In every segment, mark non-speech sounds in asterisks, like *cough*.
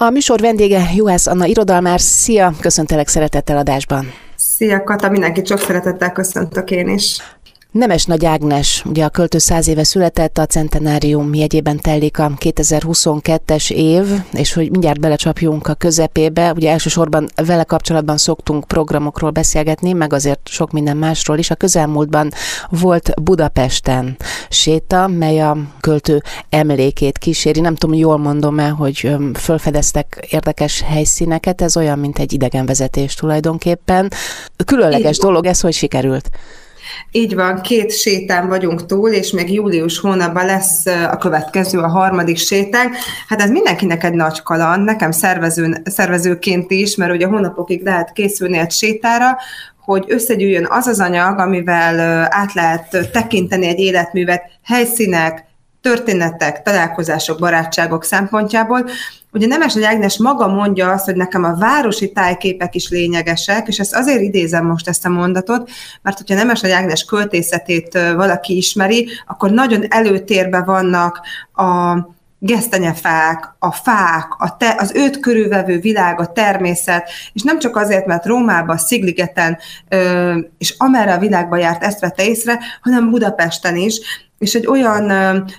A műsor vendége Juhász Anna irodalmár. Szia, köszöntelek szeretettel adásban. Szia Kata, mindenkit sok szeretettel köszöntök én is. Nemes Nagy Ágnes, ugye a költő száz éve született, a centenárium jegyében telik a 2022-es év, és hogy mindjárt belecsapjunk a közepébe, ugye elsősorban vele kapcsolatban szoktunk programokról beszélgetni, meg azért sok minden másról is. A közelmúltban volt Budapesten séta, mely a költő emlékét kíséri. Nem tudom, jól mondom-e, hogy fölfedeztek érdekes helyszíneket, ez olyan, mint egy idegenvezetés tulajdonképpen. Különleges dolog ez, hogy sikerült. Így van, két sétán vagyunk túl, és még július hónapban lesz a következő, a harmadik sétánk. Hát ez mindenkinek egy nagy kaland, nekem szervező, szervezőként is, mert ugye hónapokig lehet készülni egy sétára, hogy összegyűjjön az az anyag, amivel át lehet tekinteni egy életművet, helyszínek, történetek, találkozások, barátságok szempontjából. Ugye Nemes Nagy Ágnes maga mondja azt, hogy nekem a városi tájképek is lényegesek, és ezt azért idézem most ezt a mondatot, mert hogyha Nemes Nagy Ágnes költészetét valaki ismeri, akkor nagyon előtérbe vannak a gesztenyefák, a fák, a te, az őt körülvevő világ, a természet, és nem csak azért, mert Rómába, Szigligeten ö, és amerre a világba járt, ezt vette észre, hanem Budapesten is, és egy olyan,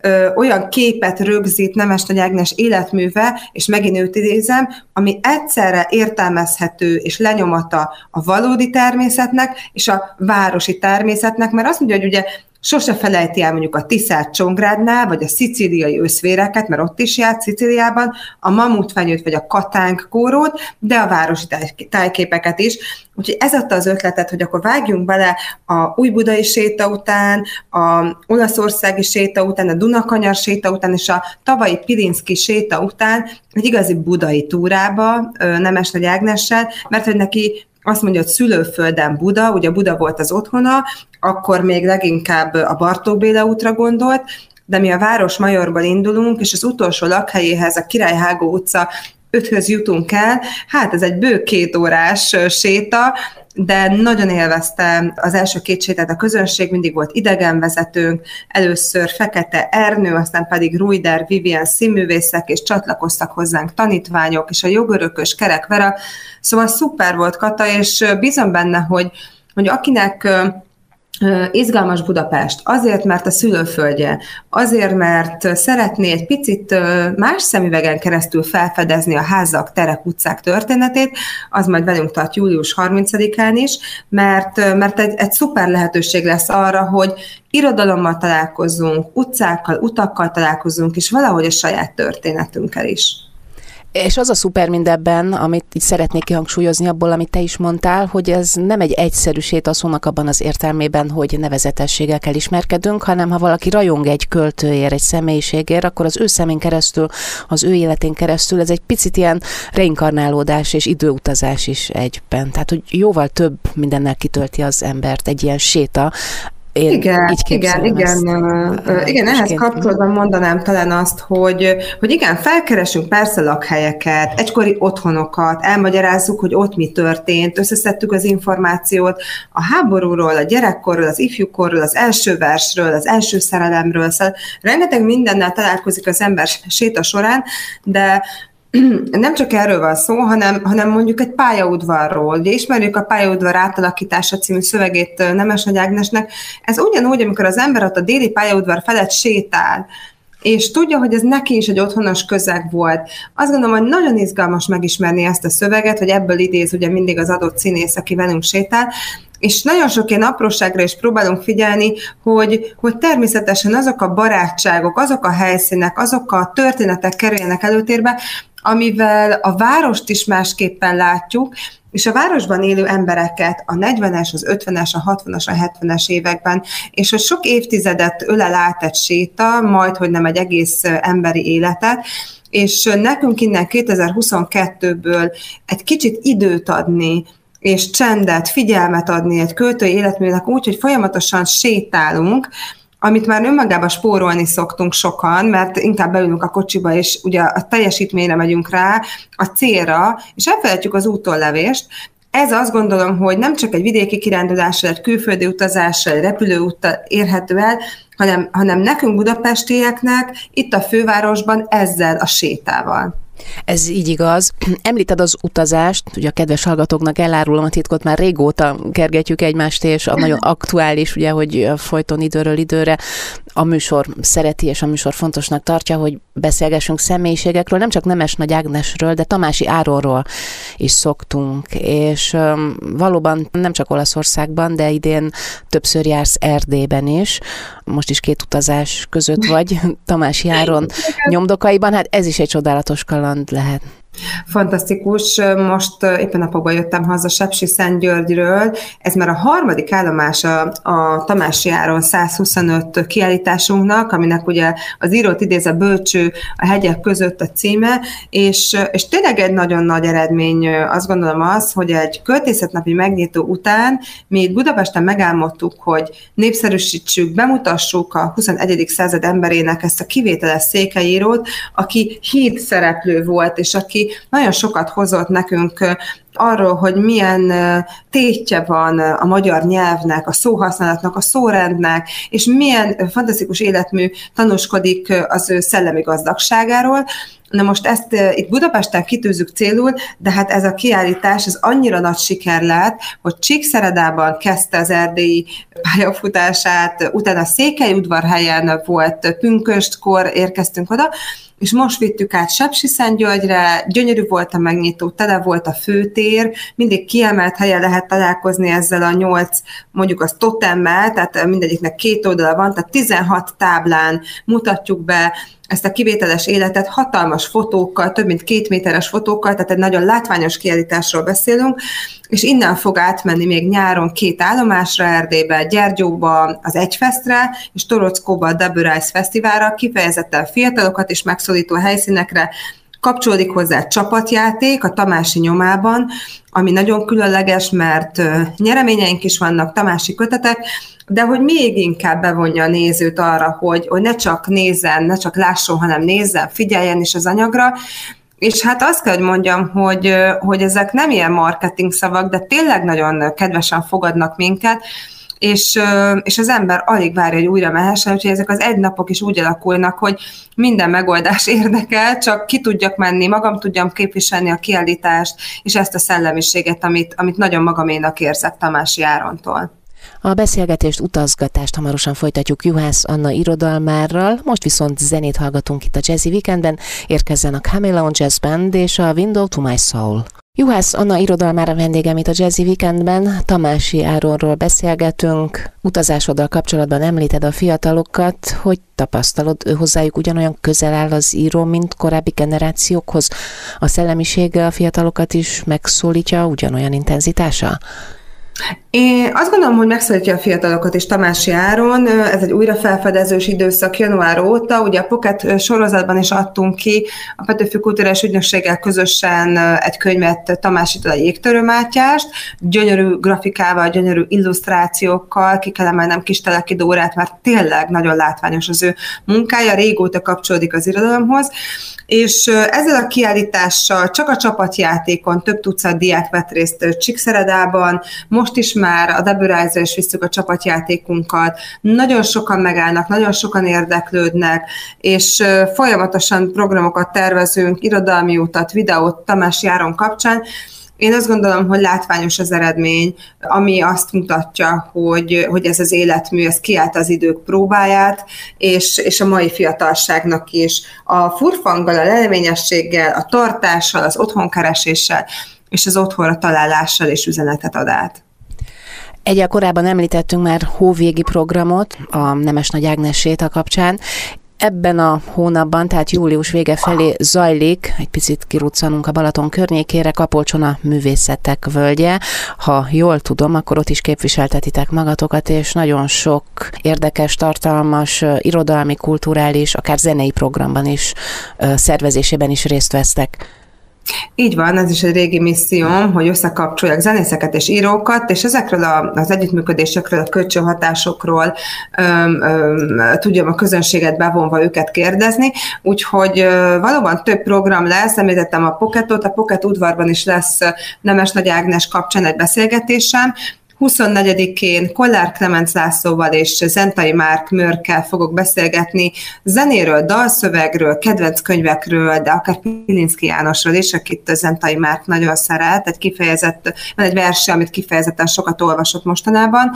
ö, olyan képet rögzít Nemes Nagy Ágnes életműve, és megint őt idézem, ami egyszerre értelmezhető és lenyomata a valódi természetnek és a városi természetnek, mert azt mondja, hogy ugye sose felejti el mondjuk a Tiszát Csongrádnál, vagy a szicíliai őszvéreket, mert ott is járt Szicíliában, a mamutfenyőt, vagy a katánk kórót, de a városi tájképeket is. Úgyhogy ez adta az ötletet, hogy akkor vágjunk bele a új budai séta után, a olaszországi séta után, a Dunakanyar séta után, és a tavalyi Pilinszki séta után egy igazi budai túrába Nemes Nagy Ágnessel, mert hogy neki azt mondja, hogy szülőföldem Buda, ugye Buda volt az otthona, akkor még leginkább a Bartók Béla útra gondolt, de mi a Város Majorban indulunk, és az utolsó lakhelyéhez, a Királyhágó utca öthöz jutunk el, hát ez egy bő két órás séta, de nagyon élvezte az első két sétát a közönség, mindig volt idegenvezetőnk, először Fekete Ernő, aztán pedig Ruider Vivian színművészek, és csatlakoztak hozzánk tanítványok, és a jogörökös Kerek Vera, szóval szuper volt Kata, és bízom benne, hogy, hogy akinek Izgalmas Budapest, azért, mert a szülőföldje, azért, mert szeretné egy picit más szemüvegen keresztül felfedezni a házak, terek, utcák történetét, az majd velünk tart július 30-án is, mert, mert egy, egy szuper lehetőség lesz arra, hogy irodalommal találkozzunk, utcákkal, utakkal találkozzunk, és valahogy a saját történetünkkel is. És az a szuper mindebben, amit így szeretnék kihangsúlyozni abból, amit te is mondtál, hogy ez nem egy egyszerűsét a szónak abban az értelmében, hogy nevezetességekkel ismerkedünk, hanem ha valaki rajong egy költőért, egy személyiségért, akkor az ő szemén keresztül, az ő életén keresztül ez egy picit ilyen reinkarnálódás és időutazás is egyben. Tehát, hogy jóval több mindennel kitölti az embert egy ilyen séta, én igen, így igen, igen, ezt, igen, ehhez kapcsolatban mondanám talán azt, hogy, hogy igen, felkeresünk persze lakhelyeket, egykori otthonokat, elmagyarázzuk, hogy ott mi történt, összeszedtük az információt a háborúról, a gyerekkorról, az ifjúkorról, az első versről, az első szerelemről, szóval rengeteg mindennel találkozik az ember séta során, de *clears throat* nem csak erről van szó, hanem, hanem mondjuk egy pályaudvarról. Ugye ismerjük a pályaudvar átalakítása című szövegét Nemes Nagy Ágnesnek. Ez ugyanúgy, amikor az ember ott a déli pályaudvar felett sétál, és tudja, hogy ez neki is egy otthonos közeg volt. Azt gondolom, hogy nagyon izgalmas megismerni ezt a szöveget, hogy ebből idéz ugye mindig az adott színész, aki velünk sétál, és nagyon sok ilyen apróságra is próbálunk figyelni, hogy, hogy természetesen azok a barátságok, azok a helyszínek, azok a történetek kerüljenek előtérbe, amivel a várost is másképpen látjuk, és a városban élő embereket a 40-es, az 50-es, a 60-as, a 70-es években, és hogy sok évtizedet ölel át egy séta, majd, hogy nem egy egész emberi életet, és nekünk innen 2022-ből egy kicsit időt adni, és csendet, figyelmet adni egy költői életműnek úgy, hogy folyamatosan sétálunk, amit már önmagában spórolni szoktunk sokan, mert inkább beülünk a kocsiba, és ugye a teljesítményre megyünk rá, a célra, és elfelejtjük az útollevést, ez azt gondolom, hogy nem csak egy vidéki kirándulással, egy külföldi utazással, egy repülőúttal érhető el, hanem, hanem nekünk budapestieknek itt a fővárosban ezzel a sétával. Ez így igaz. *clears throat* Említed az utazást, ugye a kedves hallgatóknak elárulom a titkot, már régóta kergetjük egymást, és a nagyon aktuális, ugye, hogy folyton időről időre a műsor szereti, és a műsor fontosnak tartja, hogy beszélgessünk személyiségekről, nem csak Nemes Nagy Ágnesről, de Tamási Áronról is szoktunk, és um, valóban nem csak Olaszországban, de idén többször jársz Erdélyben is, most is két utazás között vagy *laughs* Tamási Áron nyomdokaiban, hát ez is egy csodálatos kaland lehet. Fantasztikus. Most éppen napokban jöttem haza Sepsi Györgyről. Ez már a harmadik állomás a, a Tamási Áron 125 kiállításunknak, aminek ugye az írót idéz a bölcső a hegyek között a címe, és, és tényleg egy nagyon nagy eredmény, azt gondolom az, hogy egy költészetnapi megnyitó után mi itt Budapesten megálmodtuk, hogy népszerűsítsük, bemutassuk a 21. század emberének ezt a kivételes székeírót, aki híd szereplő volt, és aki nagyon sokat hozott nekünk arról, hogy milyen tétje van a magyar nyelvnek, a szóhasználatnak, a szórendnek, és milyen fantasztikus életmű tanúskodik az ő szellemi gazdagságáról. Na most ezt itt Budapesten kitűzzük célul, de hát ez a kiállítás ez annyira nagy siker lett, hogy Csíkszeredában kezdte az erdélyi pályafutását, utána Székely udvarhelyen volt pünköstkor érkeztünk oda, és most vittük át Sepsiszentgyörgyre, gyönyörű volt a megnyitó, tele volt a főtér, mindig kiemelt helye lehet találkozni ezzel a nyolc, mondjuk az totemmel, tehát mindegyiknek két oldala van, tehát 16 táblán mutatjuk be ezt a kivételes életet hatalmas fotókkal, több mint két méteres fotókkal, tehát egy nagyon látványos kiállításról beszélünk, és innen fog átmenni még nyáron két állomásra Erdélybe, Gyergyóba, az Egyfesztre, és Torockóba a Double Rice Fesztiválra, kifejezetten fiatalokat és megszólító helyszínekre, Kapcsolódik hozzá csapatjáték a Tamási nyomában, ami nagyon különleges, mert nyereményeink is vannak, Tamási kötetek, de hogy még inkább bevonja a nézőt arra, hogy, hogy ne csak nézzen, ne csak lásson, hanem nézzen, figyeljen is az anyagra, és hát azt kell, hogy mondjam, hogy, hogy ezek nem ilyen marketing szavak, de tényleg nagyon kedvesen fogadnak minket, és, és az ember alig várja, hogy újra mehessen, úgyhogy ezek az egy napok is úgy alakulnak, hogy minden megoldás *laughs* érdekel, csak ki tudjak menni, magam tudjam képviselni a kiállítást, és ezt a szellemiséget, amit, amit nagyon magaménak érzek Tamási Árontól. A beszélgetést, utazgatást hamarosan folytatjuk Juhász Anna irodalmárral, most viszont zenét hallgatunk itt a Jazzy Weekendben, érkezzen a Chameleon Jazz Band és a Window to My Soul. Juhász Anna irodalmára vendégem itt a Jazzy Weekendben, Tamási Áronról beszélgetünk, utazásoddal kapcsolatban említed a fiatalokat, hogy tapasztalod, ő hozzájuk ugyanolyan közel áll az író, mint korábbi generációkhoz? A szellemisége a fiatalokat is megszólítja ugyanolyan intenzitása? Én azt gondolom, hogy megszólítja a fiatalokat is Tamási Áron, ez egy újra felfedezős időszak január óta, ugye a Pocket sorozatban is adtunk ki a Petőfi Kulturális Ügynökséggel közösen egy könyvet Tamásitól a Jégtörő Mátyást, gyönyörű grafikával, gyönyörű illusztrációkkal, ki kell emelnem kis Teleki Dórát, mert tényleg nagyon látványos az ő munkája, régóta kapcsolódik az irodalomhoz, és ezzel a kiállítással csak a csapatjátékon több tucat diák vett részt Csíkszeredában, most is már a Deburájzra is visszük a csapatjátékunkat, nagyon sokan megállnak, nagyon sokan érdeklődnek, és folyamatosan programokat tervezünk, irodalmi utat, videót Tamás Járon kapcsán, én azt gondolom, hogy látványos az eredmény, ami azt mutatja, hogy, hogy ez az életmű, ez kiállt az idők próbáját, és, és a mai fiatalságnak is. A furfanggal, a leleményességgel, a tartással, az otthonkereséssel, és az otthonra találással és üzenetet ad át. Egyel korábban említettünk már hóvégi programot, a Nemes Nagy Ágnes séta kapcsán, ebben a hónapban, tehát július vége felé zajlik, egy picit kiruccanunk a Balaton környékére, Kapolcsona művészetek völgye. Ha jól tudom, akkor ott is képviseltetitek magatokat, és nagyon sok érdekes, tartalmas, irodalmi, kulturális, akár zenei programban is, szervezésében is részt vesztek. Így van, ez is egy régi misszióm, hogy összekapcsoljak zenészeket és írókat, és ezekről a, az együttműködésekről, a kölcsönhatásokról öm, öm, tudjam a közönséget bevonva őket kérdezni, úgyhogy ö, valóban több program lesz, említettem a Pocketot, a Pocket udvarban is lesz Nemes Nagy Ágnes kapcsán egy beszélgetésem, 24-én Kollár Clemens Lászlóval és Zentai Márk Mörkel fogok beszélgetni zenéről, dalszövegről, kedvenc könyvekről, de akár Pilinszki Jánosról is, akit Zentai Márk nagyon szeret, egy kifejezett, van egy verse, amit kifejezetten sokat olvasott mostanában,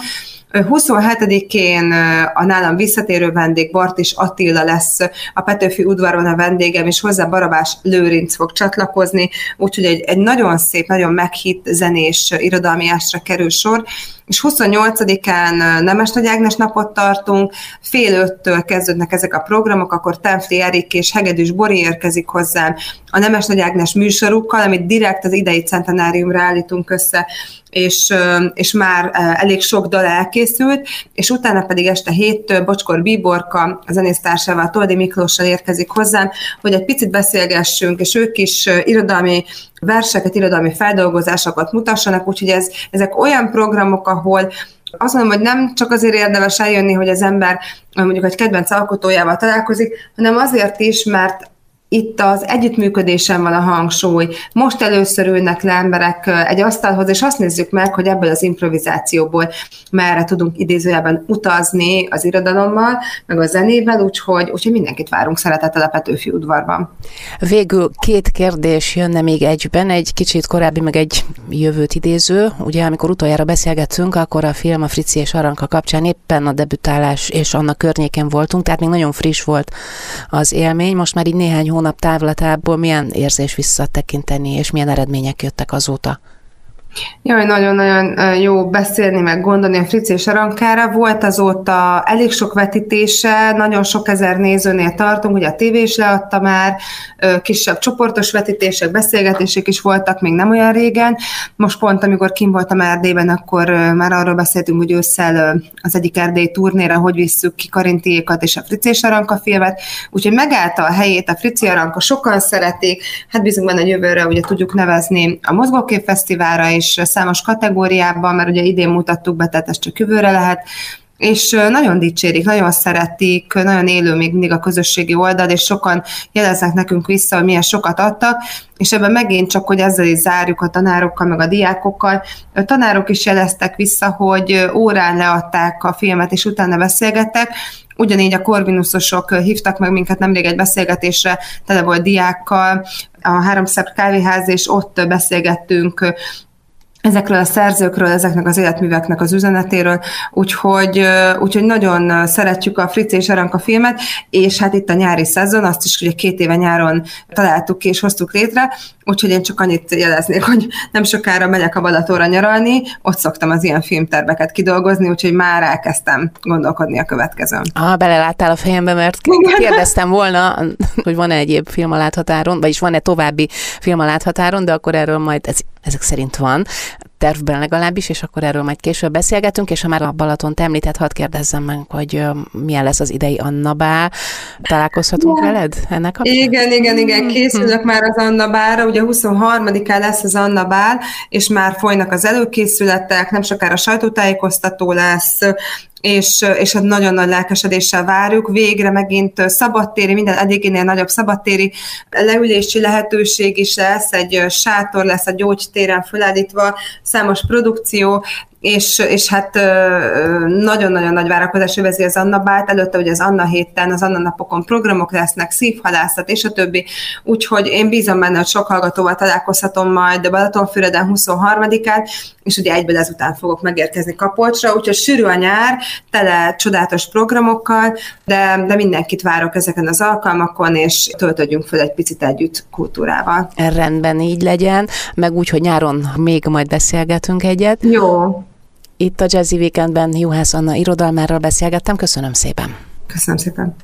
27-én a nálam visszatérő vendég Bartis Attila lesz a Petőfi udvaron a vendégem, és hozzá Barabás Lőrinc fog csatlakozni, úgyhogy egy, egy nagyon szép, nagyon meghitt zenés irodalmi kerül sor, és 28-án Nemes Nagy Ágnes napot tartunk, fél öttől kezdődnek ezek a programok, akkor Tenfli Erik és Hegedűs Bori érkezik hozzám a Nemes Nagy Ágnes műsorukkal, amit direkt az idei centenáriumra állítunk össze, és, és már elég sok dal elkészült, és utána pedig este héttől Bocskor Bíborka, a zenésztársával, Toldi Miklóssal érkezik hozzám, hogy egy picit beszélgessünk, és ők is irodalmi verseket, irodalmi feldolgozásokat mutassanak, úgyhogy ez, ezek olyan programok, ahol azt mondom, hogy nem csak azért érdemes eljönni, hogy az ember mondjuk egy kedvenc alkotójával találkozik, hanem azért is, mert itt az együttműködésen van a hangsúly. Most először ülnek le emberek egy asztalhoz, és azt nézzük meg, hogy ebből az improvizációból merre tudunk idézőjelben utazni az irodalommal, meg a zenével, úgyhogy, úgyhogy mindenkit várunk szeretettel a Petőfi udvarban. Végül két kérdés jönne még egyben, egy kicsit korábbi, meg egy jövőt idéző. Ugye, amikor utoljára beszélgettünk, akkor a film a Frici és Aranka kapcsán éppen a debütálás és annak környéken voltunk, tehát még nagyon friss volt az élmény. Most már így néhány hónap hónap távlatából milyen érzés visszatekinteni, és milyen eredmények jöttek azóta? Jaj, nagyon-nagyon jó beszélni, meg gondolni a Frici és Arankára. Volt azóta elég sok vetítése, nagyon sok ezer nézőnél tartunk, ugye a tévé is leadta már, kisebb csoportos vetítések, beszélgetések is voltak még nem olyan régen. Most pont, amikor kim voltam Erdélyben, akkor már arról beszéltünk, hogy ősszel az egyik erdélyi turnéra, hogy visszük ki Karintiékat és a Frici és Aranka filmet, úgyhogy megállta a helyét a Frici Aranka, sokan szeretik, hát bízunk benne jövőre, ugye tudjuk nevezni a Mozgókép Fesztiválra is, számos kategóriában, mert ugye idén mutattuk be, tehát ez csak jövőre lehet, és nagyon dicsérik, nagyon szeretik, nagyon élő még mindig a közösségi oldal, és sokan jeleznek nekünk vissza, hogy milyen sokat adtak, és ebben megint csak, hogy ezzel is zárjuk a tanárokkal, meg a diákokkal, a tanárok is jeleztek vissza, hogy órán leadták a filmet, és utána beszélgettek, Ugyanígy a korvinuszosok hívtak meg minket nemrég egy beszélgetésre, tele volt diákkal, a Háromszebb kávéház, és ott beszélgettünk ezekről a szerzőkről, ezeknek az életműveknek az üzenetéről, úgyhogy, úgyhogy nagyon szeretjük a Fritz és Aranka filmet, és hát itt a nyári szezon, azt is ugye két éve nyáron találtuk ki és hoztuk létre, úgyhogy én csak annyit jeleznék, hogy nem sokára megyek a Balatóra nyaralni, ott szoktam az ilyen filmterveket kidolgozni, úgyhogy már elkezdtem gondolkodni a következőn. Ah, beleláttál a fejembe, mert kérdeztem volna, hogy van-e egyéb film a láthatáron, vagyis van-e további film a láthatáron, de akkor erről majd ez ezek szerint van, tervben legalábbis, és akkor erről majd később beszélgetünk, és ha már a Balaton említett, hadd kérdezzem meg, hogy milyen lesz az idei Anna Bá. Találkozhatunk igen. veled ennek kapcsán? Igen, igen, igen, készülök már az Anna Bára, ugye 23-án lesz az Anna Bál, és már folynak az előkészületek, nem sokára sajtótájékoztató lesz, és, és hát nagyon nagy lelkesedéssel várjuk. Végre megint szabadtéri, minden eddiginél nagyobb szabadtéri leülési lehetőség is lesz, egy sátor lesz a gyógytéren felállítva, számos produkció, és, és hát nagyon-nagyon nagy várakozás övezi az Anna Bát, előtte ugye az Anna héten, az Anna napokon programok lesznek, szívhalászat és a többi, úgyhogy én bízom benne, hogy sok hallgatóval találkozhatom majd Balatonfüreden 23-án, és ugye egyből ezután fogok megérkezni Kapolcsra, úgyhogy sűrű a nyár, tele csodálatos programokkal, de, de mindenkit várok ezeken az alkalmakon, és töltödjünk föl egy picit együtt kultúrával. Rendben így legyen, meg úgy, hogy nyáron még majd beszélgetünk egyet. Jó. Itt a Jazzy Weekendben Juhász Anna irodalmáról beszélgettem. Köszönöm szépen. Köszönöm szépen.